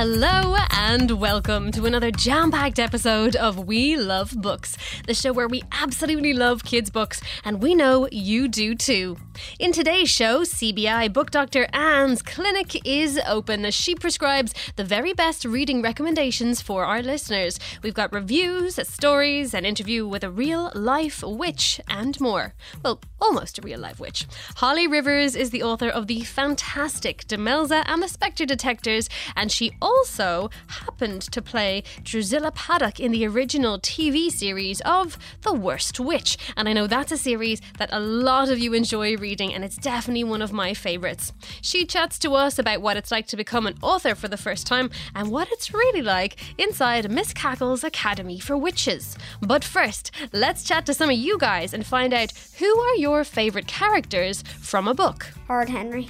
Hello and welcome to another jam packed episode of We Love Books, the show where we absolutely love kids' books, and we know you do too. In today's show, CBI book doctor Anne's clinic is open as she prescribes the very best reading recommendations for our listeners. We've got reviews, stories, an interview with a real life witch, and more. Well, almost a real life witch. Holly Rivers is the author of the fantastic Demelza and the Spectre Detectors, and she also happened to play Drusilla Paddock in the original TV series of The Worst Witch. And I know that's a series that a lot of you enjoy reading, and it's definitely one of my favourites. She chats to us about what it's like to become an author for the first time and what it's really like inside Miss Cackle's Academy for Witches. But first, let's chat to some of you guys and find out who are your favourite characters from a book. Horrid Henry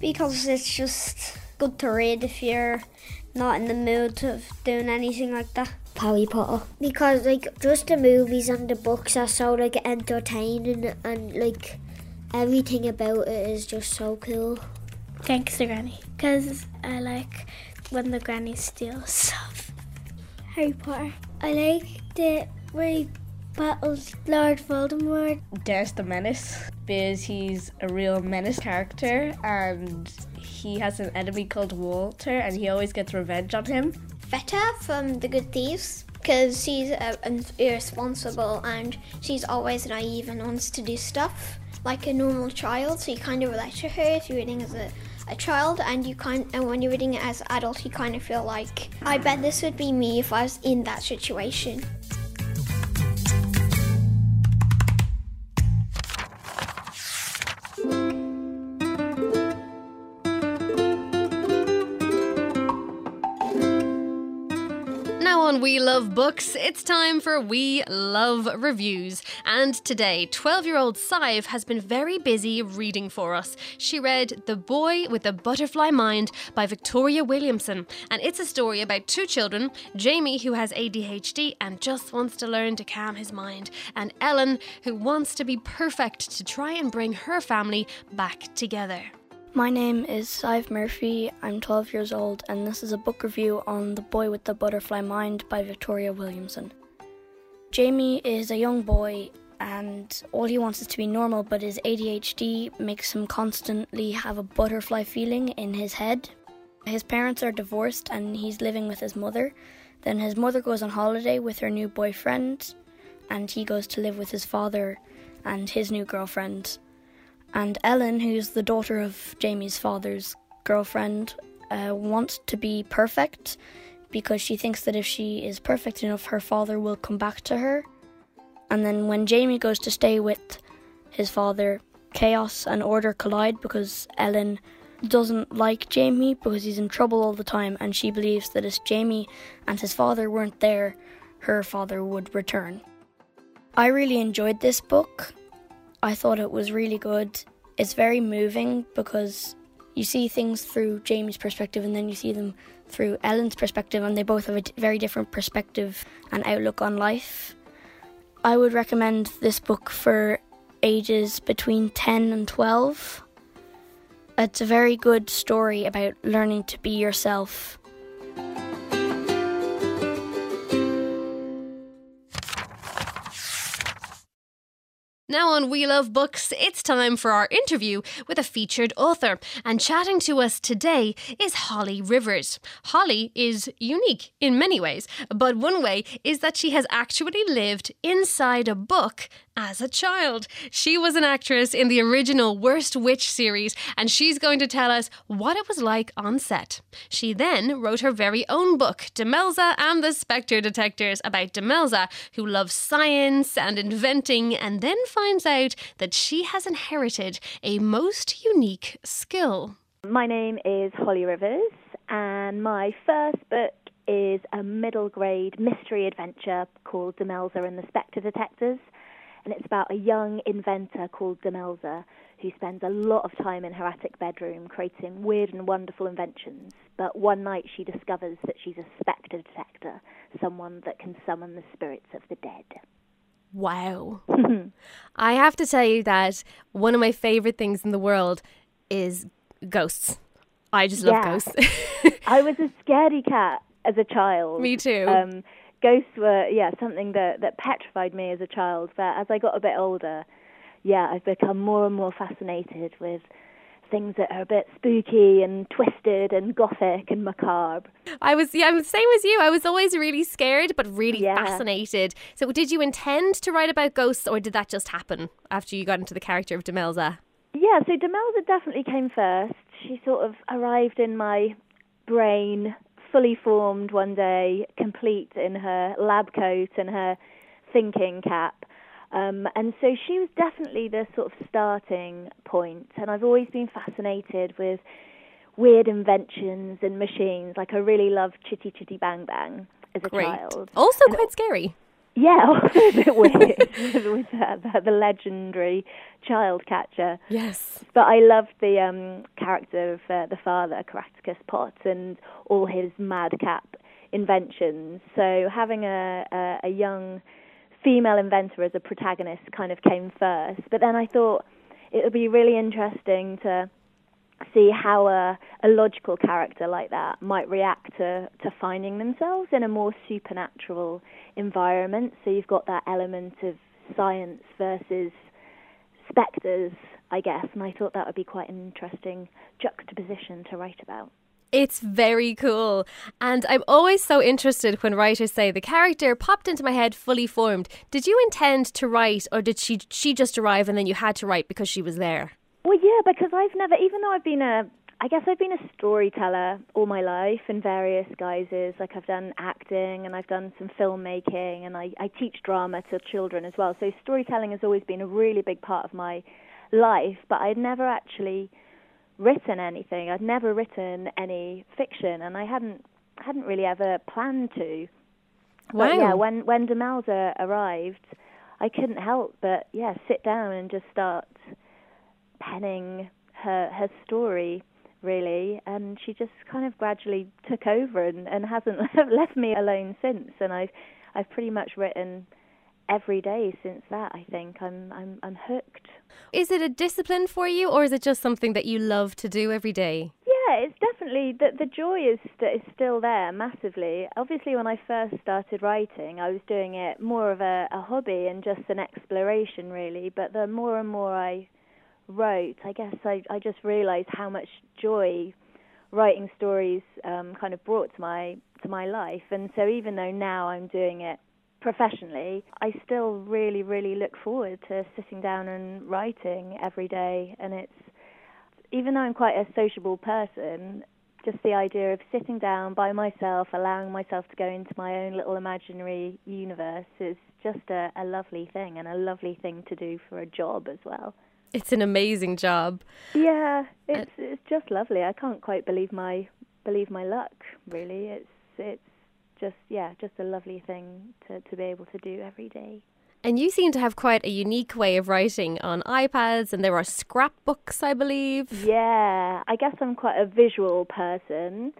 because it's just good to read if you're not in the mood of doing anything like that. Harry Potter because like just the movies and the books are so like entertaining and like everything about it is just so cool. Thanks, the granny, because I like when the granny steals stuff. Harry Potter. I like the he battles Lord Voldemort. Dennis the Menace because he's a real menace character and he has an enemy called Walter and he always gets revenge on him. Vita from The Good Thieves because she's uh, irresponsible and she's always naive and wants to do stuff like a normal child. So you kind of relate to her if you're reading as a, a child, and you kind and when you're reading it as an adult, you kind of feel like I bet this would be me if I was in that situation. Love Books, it's time for We Love Reviews. And today, 12 year old Sive has been very busy reading for us. She read The Boy with the Butterfly Mind by Victoria Williamson. And it's a story about two children Jamie, who has ADHD and just wants to learn to calm his mind, and Ellen, who wants to be perfect to try and bring her family back together. My name is Sive Murphy. I'm 12 years old, and this is a book review on The Boy with the Butterfly Mind by Victoria Williamson. Jamie is a young boy, and all he wants is to be normal, but his ADHD makes him constantly have a butterfly feeling in his head. His parents are divorced, and he's living with his mother. Then his mother goes on holiday with her new boyfriend, and he goes to live with his father and his new girlfriend and Ellen, who's the daughter of Jamie's father's girlfriend, uh, wants to be perfect because she thinks that if she is perfect enough, her father will come back to her. And then when Jamie goes to stay with his father, chaos and order collide because Ellen doesn't like Jamie because he's in trouble all the time, and she believes that if Jamie and his father weren't there, her father would return. I really enjoyed this book. I thought it was really good. It's very moving because you see things through Jamie's perspective and then you see them through Ellen's perspective, and they both have a very different perspective and outlook on life. I would recommend this book for ages between 10 and 12. It's a very good story about learning to be yourself Now on We Love Books, it's time for our interview with a featured author. And chatting to us today is Holly Rivers. Holly is unique in many ways, but one way is that she has actually lived inside a book as a child. She was an actress in the original Worst Witch series, and she's going to tell us what it was like on set. She then wrote her very own book, Demelza and the Spectre Detectors, about Demelza, who loves science and inventing, and then finds out that she has inherited a most unique skill. My name is Holly Rivers, and my first book is a middle grade mystery adventure called Demelza and the Spectre Detectors and it's about a young inventor called Demelza who spends a lot of time in her attic bedroom creating weird and wonderful inventions. But one night she discovers that she's a spectre detector, someone that can summon the spirits of the dead. Wow. I have to tell you that one of my favorite things in the world is ghosts. I just love Yeah. ghosts. I was a scaredy cat as a child. Me too. Um, ghosts were, yeah, something that, that petrified me as a child. But as I got a bit older, yeah, I've become more and more fascinated with things that are a bit spooky and twisted and gothic and macabre. I was, yeah, I'm the same as you. I was always really scared, but really Yeah. fascinated. So, did you intend to write about ghosts, or did that just happen after you got into the character of Demelza? Yeah, so Demelza definitely came first. She sort of arrived in my brain fully formed one day, complete in her lab coat and her thinking cap. Um, and so she was definitely the sort of starting point. And I've always been fascinated with weird inventions and machines. Like I really loved Chitty Chitty Bang Bang as a Great. child. Also, quite scary. Yeah, also a bit weird with, uh, the, the legendary child catcher. Yes. But I loved the um, character of uh, the father, Caractacus Potts, and all his madcap inventions. So having a, a, a young female inventor as a protagonist kind of came first. But then I thought it would be really interesting to see how a, a logical character like that might react to, to finding themselves in a more supernatural environment. So you've got that element of science versus spectres, I guess, and I thought that would be quite an interesting juxtaposition to write about. It's very cool. And I'm always so interested when writers say the character popped into my head fully formed. Did you intend to write or did she she just arrive and then you had to write because she was there? Well, yeah, because I've never, even though I've been a, I guess I've been a storyteller all my life in various guises. Like I've done acting and I've done some filmmaking and I, I teach drama to children as well. So storytelling has always been a really big part of my life, but I'd never actually written anything. I'd never written any fiction, and I hadn't hadn't really ever planned to. But yeah, when when Demelza arrived, I couldn't help but yeah sit down and just start penning her her story really, and she just kind of gradually took over and, and hasn't left me alone since. And I've I've pretty much written every day since that. I think I'm I'm I'm hooked. Is it a discipline for you or is it just something that you love to do every day? Yeah, it's definitely the the joy is st- is still there massively. Obviously, when I first started writing, I was doing it more of a, a hobby and just an exploration, really. But the more and more I wrote, I guess I I just realised how much joy writing stories um, kind of brought to my to my life. And so even though now I'm doing it professionally, I still really really look forward to sitting down and writing every day. And it's even though I'm quite a sociable person, just the idea of sitting down by myself, allowing myself to go into my own little imaginary universe is just a, a lovely thing and a lovely thing to do for a job as well. It's an amazing job. Yeah, it's it's just lovely. I can't quite believe my believe my luck. Really, it's it's just yeah, just a lovely thing to to be able to do every day. And you seem to have quite a unique way of writing on iPads, and there are scrapbooks, I believe. Yeah, I guess I'm quite a visual person.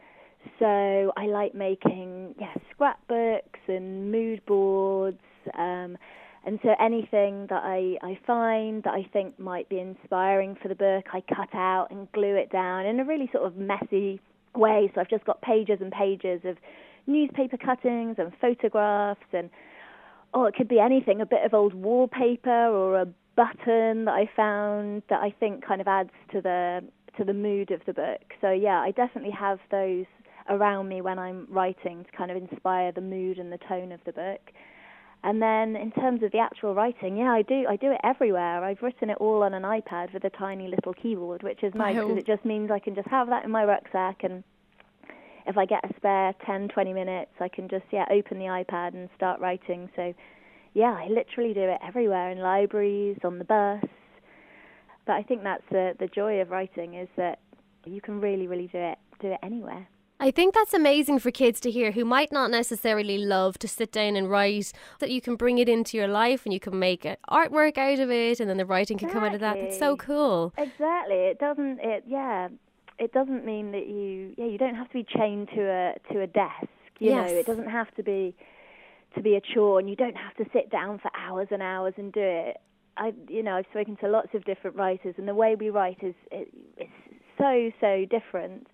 So I like making yeah, scrapbooks and mood boards. Um, and so anything that I, I find that I think might be inspiring for the book, I cut out and glue it down in a really sort of messy way. So I've just got pages and pages of newspaper cuttings and photographs and oh, it could be anything, a bit of old wallpaper or a button that I found that I think kind of adds to the to the mood of the book. So yeah, I definitely have those around me when I'm writing to kind of inspire the mood and the tone of the book. And then in terms of the actual writing, yeah, I do I do it everywhere. I've written it all on an iPad with a tiny little keyboard, which is nice because it just means I can just have that in my rucksack and if I get a spare 10, 20 minutes, I can just yeah open the iPad and start writing. So yeah, I literally do it everywhere in libraries, on the bus. But I think that's the the joy of writing is that you can really, really do it do it anywhere. I think that's amazing for kids to hear who might not necessarily love to sit down and write, that you can bring it into your life and you can make uh, artwork out of it, and then the writing can come out of that. It's so cool. Exactly. It doesn't. It yeah. It doesn't mean that you yeah you don't have to be chained to a to a desk. You Yes. know, it doesn't have to be to be a chore, and you don't have to sit down for hours and hours and do it. I you know I've spoken to lots of different writers, and the way we write is it's so so different.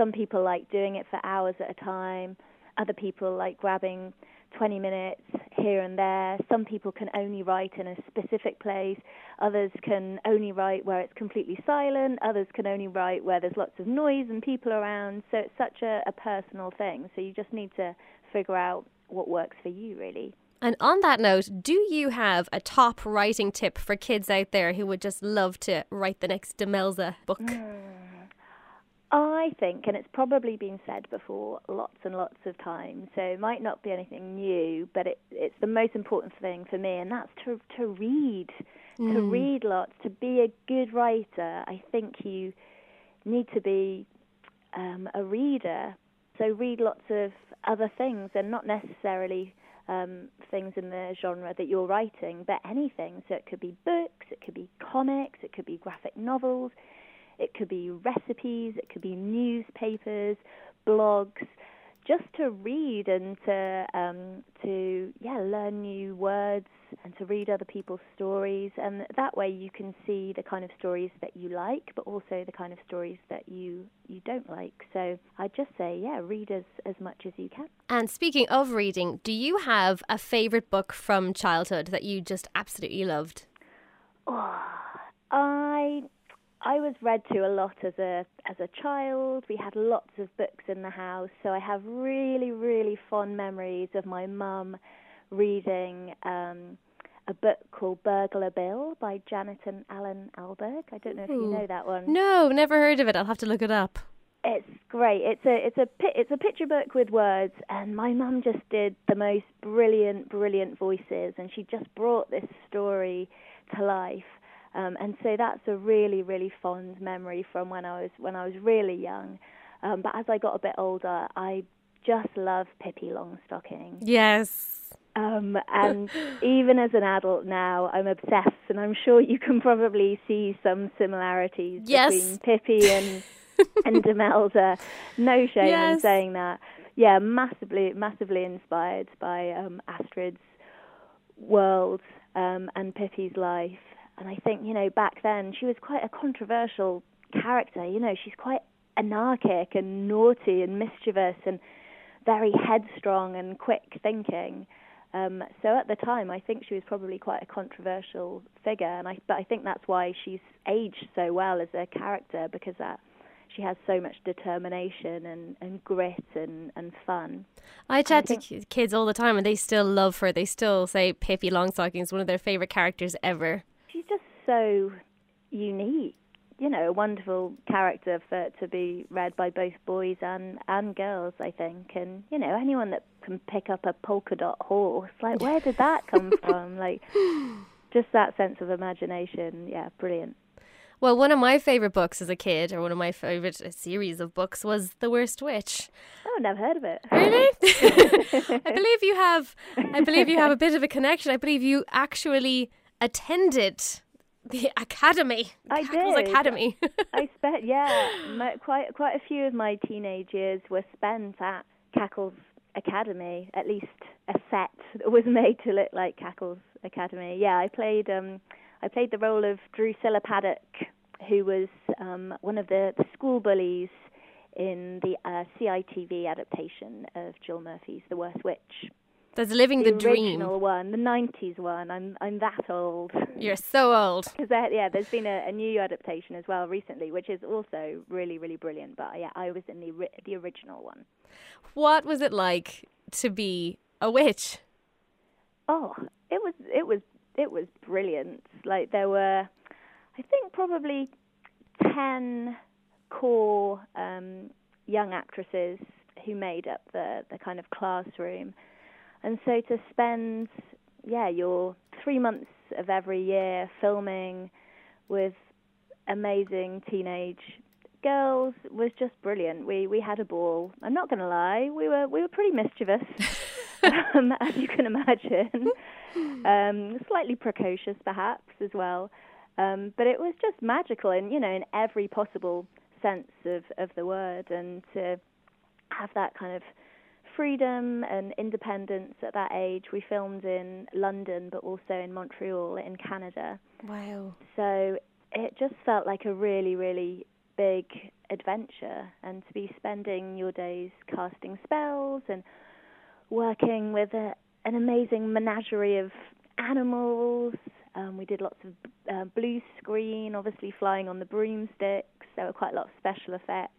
Some people like doing it for hours at a time. Other people like grabbing 20 minutes here and there. Some people can only write in a specific place. Others can only write where it's completely silent. Others can only write where there's lots of noise and people around. So it's such a, a personal thing. So you just need to figure out what works for you, really. And on that note, do you have a top writing tip for kids out there who would just love to write the next Demelza book? Mm. I think, and it's probably been said before lots and lots of times, so it might not be anything new, but it, it's the most important thing for me, and that's to to read, to read lots, to be a good writer. I think you need to be um, a reader, so read lots of other things, and not necessarily um, things in the genre that you're writing, but anything. So it could be books, it could be comics, it could be graphic novels it could be recipes, it could be newspapers, blogs, just to read and to um, to yeah learn new words and to read other people's stories, and that way you can see the kind of stories that you like, but also the kind of stories that you you don't like. So i'd just say yeah, read as as much as you can. And speaking of reading, do you have a favorite book from childhood that you just absolutely loved? Oh, I I was read to a lot as a as a child. We had lots of books in the house, so I have really really fond memories of my mum reading um, a book called Burglar Bill by Janet and Alan Ahlberg. I don't know if you know that one. No, never heard of it. I'll have to look it up. It's great. It's a it's a it's a picture book with words, and my mum just did the most brilliant brilliant voices, and she just brought this story to life. Um, and so that's a really, really fond memory from when I was when I was really young. Um, but as I got a bit older, I just love Pippi Longstocking. Yes. Um, and even as an adult now, I'm obsessed, and I'm sure you can probably see some similarities Yes. between Pippi and and Demelza. No shame Yes. in saying that. Yeah, massively, massively inspired by um, Astrid's world um, and Pippi's life. And I think, you know, back then she was quite a controversial character. You know, she's quite anarchic and naughty and mischievous and very headstrong and quick thinking. Um, so at the time, I think she was probably quite a controversial figure, and I, but I think that's why she's aged so well as a character because that she has so much determination and, and grit and, and fun. I chat to think- ki- kids all the time and they still love her. They still say Pippi Longstocking is one of their favourite characters ever. So unique, you know, a wonderful character for to be read by both boys and and girls, I think. And you know, anyone that can pick up a polka dot horse, like where did that come from? Like just that sense of imagination, yeah, brilliant. Well, one of my favourite books as a kid, or one of my favourite uh, series of books, was The Worst Witch. Oh, never heard of it. Really? I believe you have. I believe you have a bit of a connection. I believe you actually attended the academy. I Cackle's did. Academy. I spent yeah, my, quite quite a few of my teenage years were spent at Cackle's Academy. At least a set that was made to look like Cackle's Academy. Yeah, I played um, I played the role of Drusilla Paddock, who was um, one of the, the school bullies in the uh, CITV adaptation of Jill Murphy's The Worst Witch. That's living the, dream. original one, the '90s one. I'm I'm that old. You're so old. Because there, yeah, there's been a, a new adaptation as well recently, which is also really, really brilliant. But yeah, I was in the the original one. What was it like to be a witch? Oh, it was it was it was brilliant. Like there were, I think probably ten core um, young actresses who made up the the kind of classroom, and so to spend yeah your three months of every year filming with amazing teenage girls was just brilliant. We we had a ball. I'm not going to lie, we were we were pretty mischievous, um, as you can imagine. Um, slightly precocious, perhaps as well. Um, but it was just magical, in you know, in every possible sense of of the word, and to have that kind of freedom and independence at that age. We filmed in London, but also in Montreal, in Canada. Wow. So it just felt like a really, really big adventure and to be spending your days casting spells and working with a, an amazing menagerie of animals. Um, we did lots of uh, blue screen, obviously flying on the broomsticks. There were quite a lot of special effects.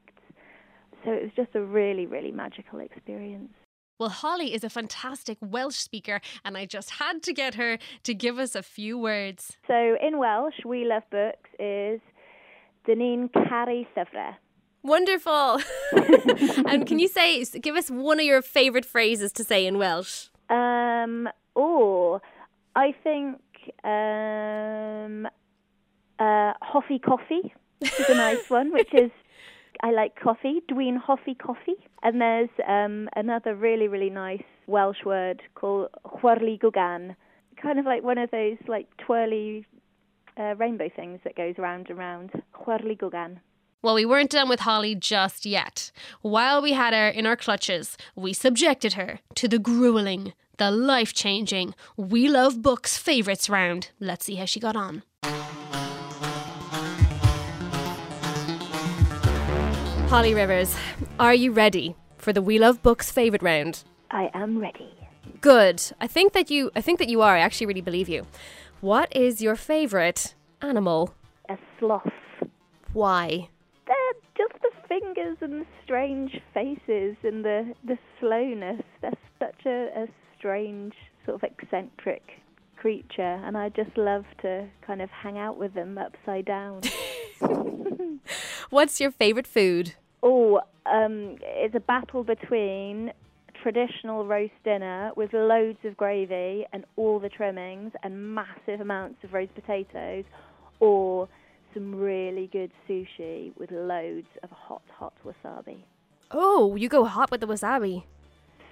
So it was just a really, really magical experience. Well, Holly is a fantastic Welsh speaker, and I just had to get her to give us a few words. So in Welsh, we love books is Dyn ni'n caru llyfrau. Wonderful. and can you say, give us one of your favourite phrases to say in Welsh? Um, or I think um, uh, hoffi coffee This is a nice one, which is I like coffee. Dwi'n Hoffy coffee. And there's um, another really, really nice Welsh word called chwyrli gwgan, kind of like one of those like twirly uh, rainbow things that goes round and round. Chwyrli gwgan. Well, we weren't done with Holly just yet. While we had her in our clutches, we subjected her to the grueling, the life changing, We Love Books favourites round. Let's see how she got on. Holly Rivers, are you ready for the We Love Books favourite round? I am ready. Good. I think that you I think that you are. I actually really believe you. What is your favourite animal? A sloth. Why? They're just the fingers and the strange faces and the, the slowness. They're such a, a strange, sort of eccentric creature, and I just love to kind of hang out with them upside down. What's your favourite food? Oh, um, it's a battle between traditional roast dinner with loads of gravy and all the trimmings and massive amounts of roast potatoes, or some really good sushi with loads of hot, hot wasabi. Oh, you go hot with the wasabi.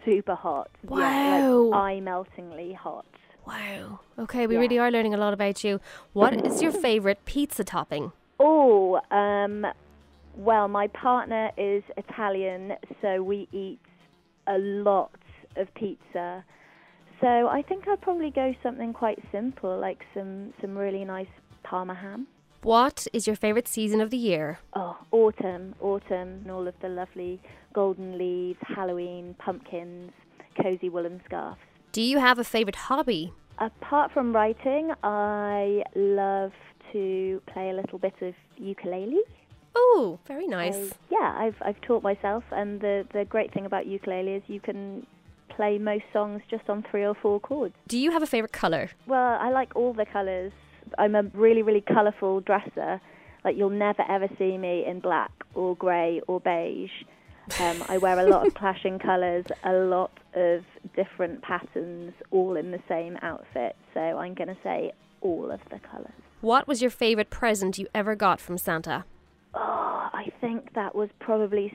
Super hot. Wow. Yeah, like eye meltingly hot. Wow. Okay, we Yeah. really are learning a lot about you. What is your favourite pizza topping? Oh, um, well, my partner is Italian, so we eat a lot of pizza. So I think I'd probably go something quite simple, like some, some really nice Parma ham. What is your favourite season of the year? Oh, autumn, autumn, and all of the lovely golden leaves, Halloween, pumpkins, cozy woolen scarves. Do you have a favourite hobby? Apart from writing, I love to play a little bit of ukulele. Oh, very nice. I- yeah, I've I've taught myself, and the the great thing about ukulele is you can play most songs just on three or four chords. Do you have a favourite colour? Well, I like all the colours. I'm a really really colourful dresser. Like you'll never ever see me in black or grey or beige. Um, I wear a lot of clashing colours, a lot of different patterns, all in the same outfit. So I'm going to say all of the colours. What was your favourite present you ever got from Santa? Oh, I think that was probably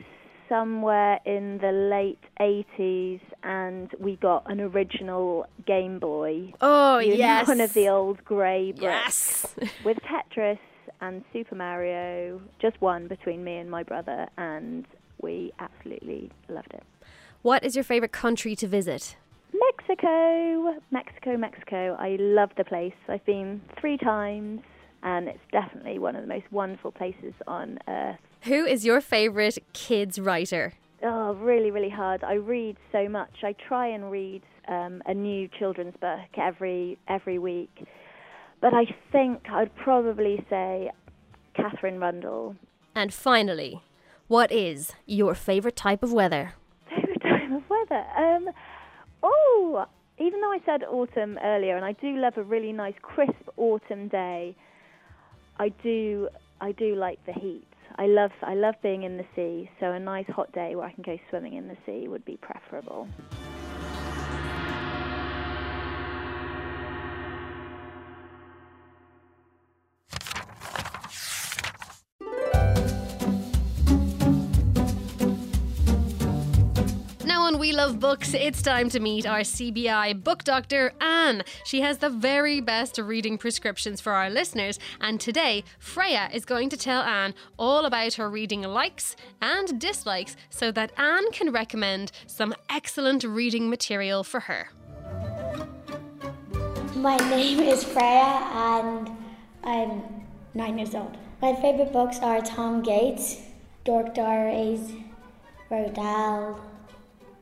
somewhere in the late 80s, and we got an original Game Boy. Oh, You know, yes. One of the old grey bricks Yes. with Tetris and Super Mario. Just one between me and my brother, and we absolutely loved it. what is your favourite country to visit? Mexico, Mexico, Mexico. I love the place. I've been three times, and it's definitely one of the most wonderful places on earth. Who is your favourite kids writer? Oh, really, really hard. I read so much. I try and read um, a new children's book every every week, but I think I'd probably say Katherine Rundell. And finally, what is your favourite type of weather? Favorite time of weather? Um, oh, even though I said autumn earlier, and I do love a really nice crisp autumn day, I do I do like the heat. I love I love being in the sea, so a nice hot day where I can go swimming in the sea would be preferable. Love Books, it's time to meet our CBI book doctor, Anne. She has the very best reading prescriptions for our listeners, and today, Freya is going to tell Anne all about her reading likes and dislikes so that Anne can recommend some excellent reading material for her. My name is Freya and I'm nine years old. My favorite books are Tom Gates Dork Diaries, Roald Dahl.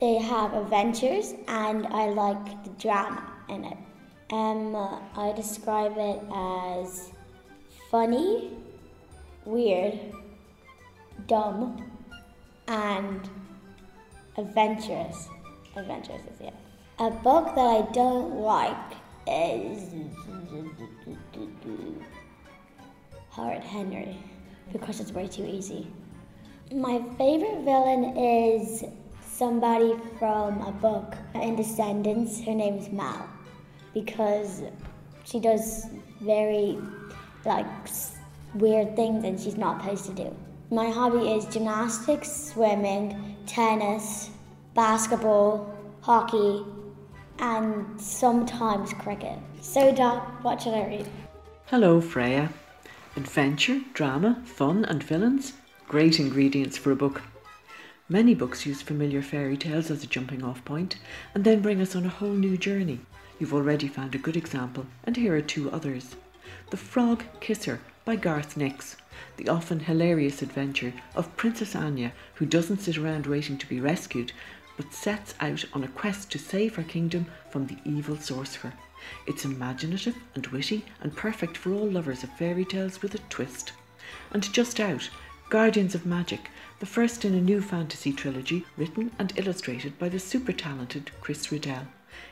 They have adventures and I like the drama in it. Um, I describe it as funny, weird, dumb, and adventurous. Adventurous is it. A book that I don't like is Horrid Henry because it's way too easy. My favorite villain is somebody from a book in Descendants. Her name is Mal because she does very like weird things and she's not supposed to do. My hobby is gymnastics, swimming, tennis, basketball, hockey, and sometimes cricket. So, Doc, what should I read? Hello, Freya. Adventure, drama, fun, and villains? Great ingredients for a book. Many books use familiar fairy tales as a jumping off point and then bring us on a whole new journey. You've already found a good example, and here are two others. The Frog Kisser by Garth Nix, the often hilarious adventure of Princess Anya, who doesn't sit around waiting to be rescued, but sets out on a quest to save her kingdom from the evil sorcerer. It's imaginative and witty and perfect for all lovers of fairy tales with a twist. And just out, Guardians of Magic, the first in a new fantasy trilogy written and illustrated by the super talented Chris Riddell.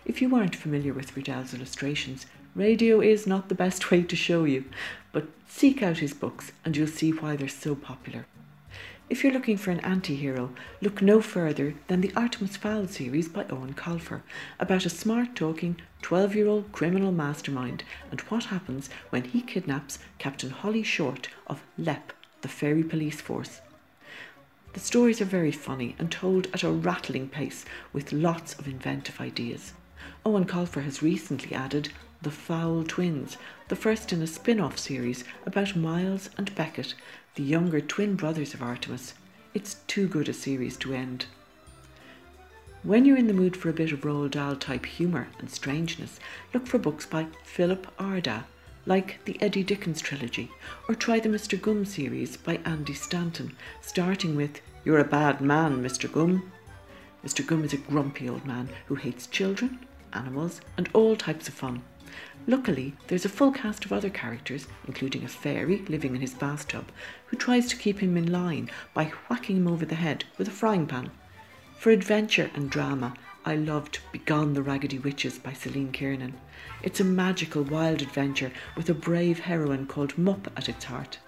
If you aren't familiar with Riddell's illustrations, radio is not the best way to show you, but seek out his books and you'll see why they're so popular. If you're looking for an anti hero, look no further than the Artemis Fowl series by Eoin Colfer about a smart talking 12 year old criminal mastermind and what happens when he kidnaps Captain Holly Short of LEP, the fairy police force. The stories are very funny and told at a rattling pace with lots of inventive ideas. Eoin Colfer has recently added The Fowl Twins, the first in a spin off series about Miles and Beckett, the younger twin brothers of Artemis. It's too good a series to end. When you're in the mood for a bit of Roald Dahl type humour and strangeness, look for books by Philip Ardagh, like the Eddie Dickens trilogy, or try the Mr. Gum series by Andy Stanton, starting with You're a Bad Man, Mr. Gum. Mr. Gum is a grumpy old man who hates children, animals, and all types of fun. Luckily, there's a full cast of other characters, including a fairy living in his bathtub, who tries to keep him in line by whacking him over the head with a frying pan. For adventure and drama, I loved Begone the Raggedy Witches by Celine Kiernan. It's a magical, wild adventure with a brave heroine called Mup at its heart.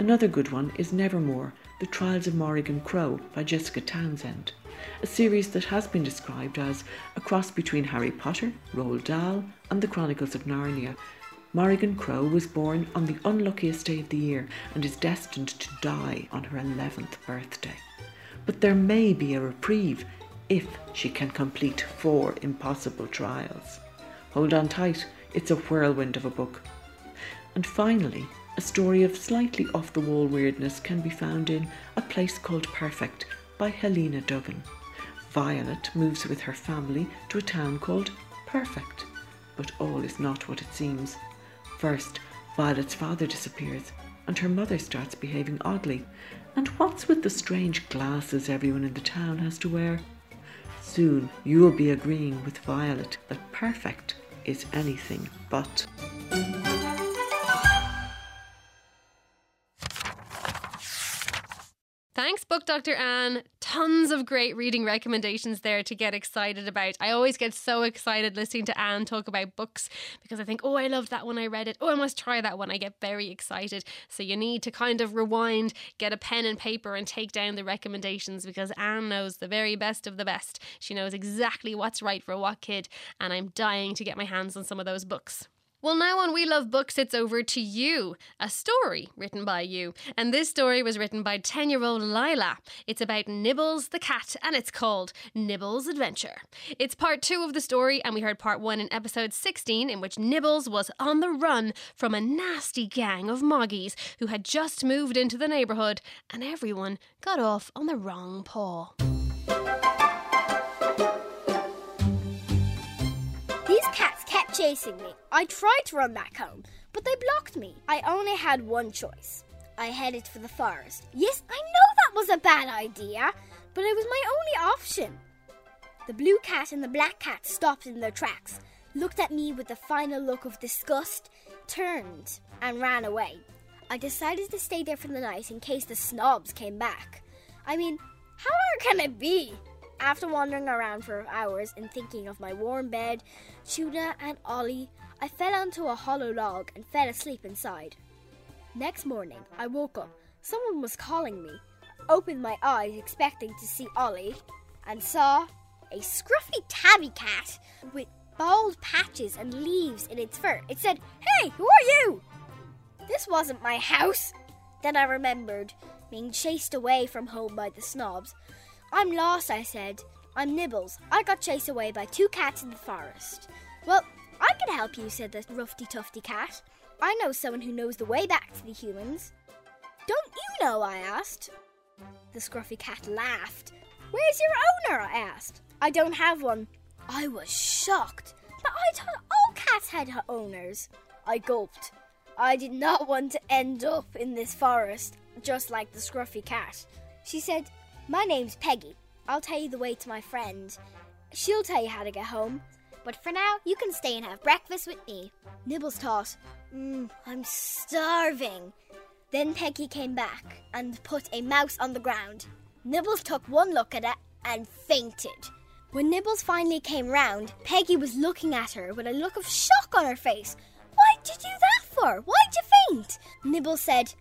Another good one is Nevermore, The Trials of Morrigan Crow by Jessica Townsend, a series that has been described as a cross between Harry Potter, Roald Dahl, and the Chronicles of Narnia. Morrigan Crow was born on the unluckiest day of the year and is destined to die on her 11th birthday but there may be a reprieve if she can complete four impossible trials. Hold on tight, it's a whirlwind of a book. And finally, a story of slightly off the wall weirdness can be found in A Place Called Perfect by Helena Duggan. Violet moves with her family to a town called Perfect, but all is not what it seems. First, Violet's father disappears, and her mother starts behaving oddly, and what's with the strange glasses everyone in the town has to wear? Soon you will be agreeing with Violet that perfect is anything but. Thanks, Book Dr. Anne. Tons of great reading recommendations there to get excited about. I always get so excited listening to Anne talk about books because I think, oh, I loved that when I read it. Oh, I must try that one. I get very excited. So you need to kind of rewind, get a pen and paper, and take down the recommendations because Anne knows the very best of the best. She knows exactly what's right for what kid, and I'm dying to get my hands on some of those books. Well, now on We Love Books, it's over to you. A story written by you. And this story was written by 10 year old Lila. It's about Nibbles the cat, and it's called Nibbles Adventure. It's part two of the story, and we heard part one in episode 16, in which Nibbles was on the run from a nasty gang of moggies who had just moved into the neighbourhood, and everyone got off on the wrong paw. Chasing me. I tried to run back home, but they blocked me. I only had one choice I headed for the forest. Yes, I know that was a bad idea, but it was my only option. The blue cat and the black cat stopped in their tracks, looked at me with a final look of disgust, turned, and ran away. I decided to stay there for the night in case the snobs came back. I mean, how hard can it be? After wandering around for hours and thinking of my warm bed, Tuna, and Ollie, I fell onto a hollow log and fell asleep inside. Next morning, I woke up. Someone was calling me. Opened my eyes, expecting to see Ollie, and saw a scruffy tabby cat with bald patches and leaves in its fur. It said, Hey, who are you? This wasn't my house. Then I remembered being chased away from home by the snobs. I'm lost, I said. I'm Nibbles. I got chased away by two cats in the forest. Well, I can help you, said the roughy tufty cat. I know someone who knows the way back to the humans. Don't you know? I asked. The scruffy cat laughed. Where's your owner? I asked. I don't have one. I was shocked, but I thought all cats had owners. I gulped. I did not want to end up in this forest, just like the scruffy cat. She said, My name's Peggy. I'll tell you the way to my friend. She'll tell you how to get home. But for now, you can stay and have breakfast with me. Nibbles thought, mm, I'm starving. Then Peggy came back and put a mouse on the ground. Nibbles took one look at it and fainted. When Nibbles finally came round, Peggy was looking at her with a look of shock on her face. Why'd you do that for? Why'd you faint? Nibbles said,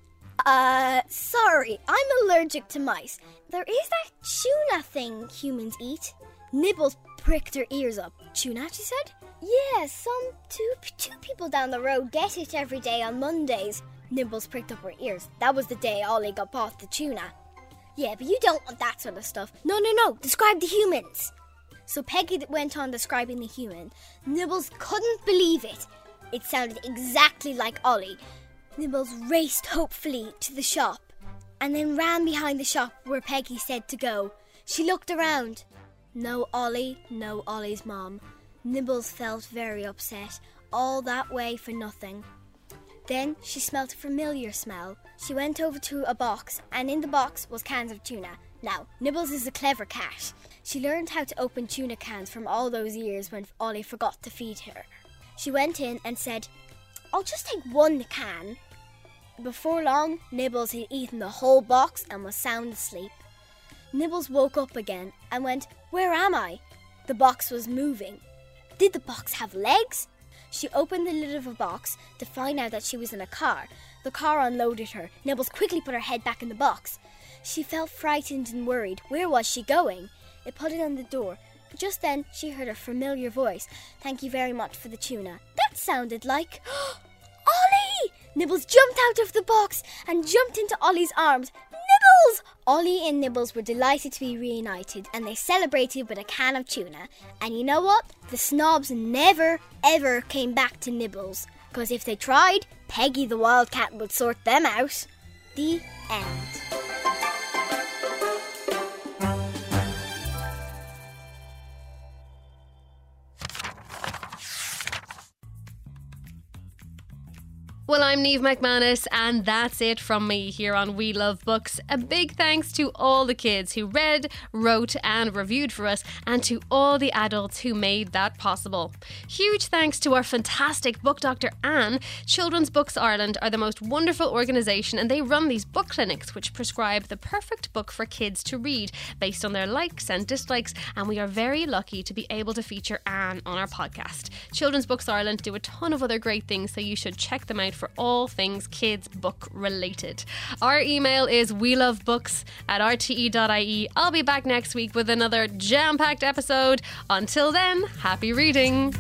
Uh, sorry, I'm allergic to mice. There is that tuna thing humans eat. Nibbles pricked her ears up. Tuna, she said? Yeah, some two, two people down the road get it every day on Mondays. Nibbles pricked up her ears. That was the day Ollie got bought the tuna. Yeah, but you don't want that sort of stuff. No, no, no. Describe the humans. So Peggy went on describing the human. Nibbles couldn't believe it. It sounded exactly like Ollie. Nibbles raced hopefully to the shop and then ran behind the shop where Peggy said to go. She looked around. No Ollie, no Ollie's mom. Nibbles felt very upset. All that way for nothing. Then she smelt a familiar smell. She went over to a box, and in the box was cans of tuna. Now, Nibbles is a clever cat. She learned how to open tuna cans from all those years when Ollie forgot to feed her. She went in and said, I'll just take one can. Before long, Nibbles had eaten the whole box and was sound asleep. Nibbles woke up again and went, Where am I? The box was moving. Did the box have legs? She opened the lid of a box to find out that she was in a car. The car unloaded her. Nibbles quickly put her head back in the box. She felt frightened and worried. Where was she going? It it on the door. Just then, she heard a familiar voice. Thank you very much for the tuna. That sounded like. Ollie! Nibbles jumped out of the box and jumped into Ollie's arms. Nibbles! Ollie and Nibbles were delighted to be reunited and they celebrated with a can of tuna. And you know what? The snobs never, ever came back to Nibbles. Because if they tried, Peggy the Wildcat would sort them out. The end. Well, I'm Neve McManus, and that's it from me here on We Love Books. A big thanks to all the kids who read, wrote, and reviewed for us, and to all the adults who made that possible. Huge thanks to our fantastic book doctor, Anne. Children's Books Ireland are the most wonderful organisation, and they run these book clinics which prescribe the perfect book for kids to read based on their likes and dislikes, and we are very lucky to be able to feature Anne on our podcast. Children's Books Ireland do a ton of other great things, so you should check them out for all things kids book related. Our email is we love books at rte.ie. I'll be back next week with another jam packed episode. Until then, happy reading.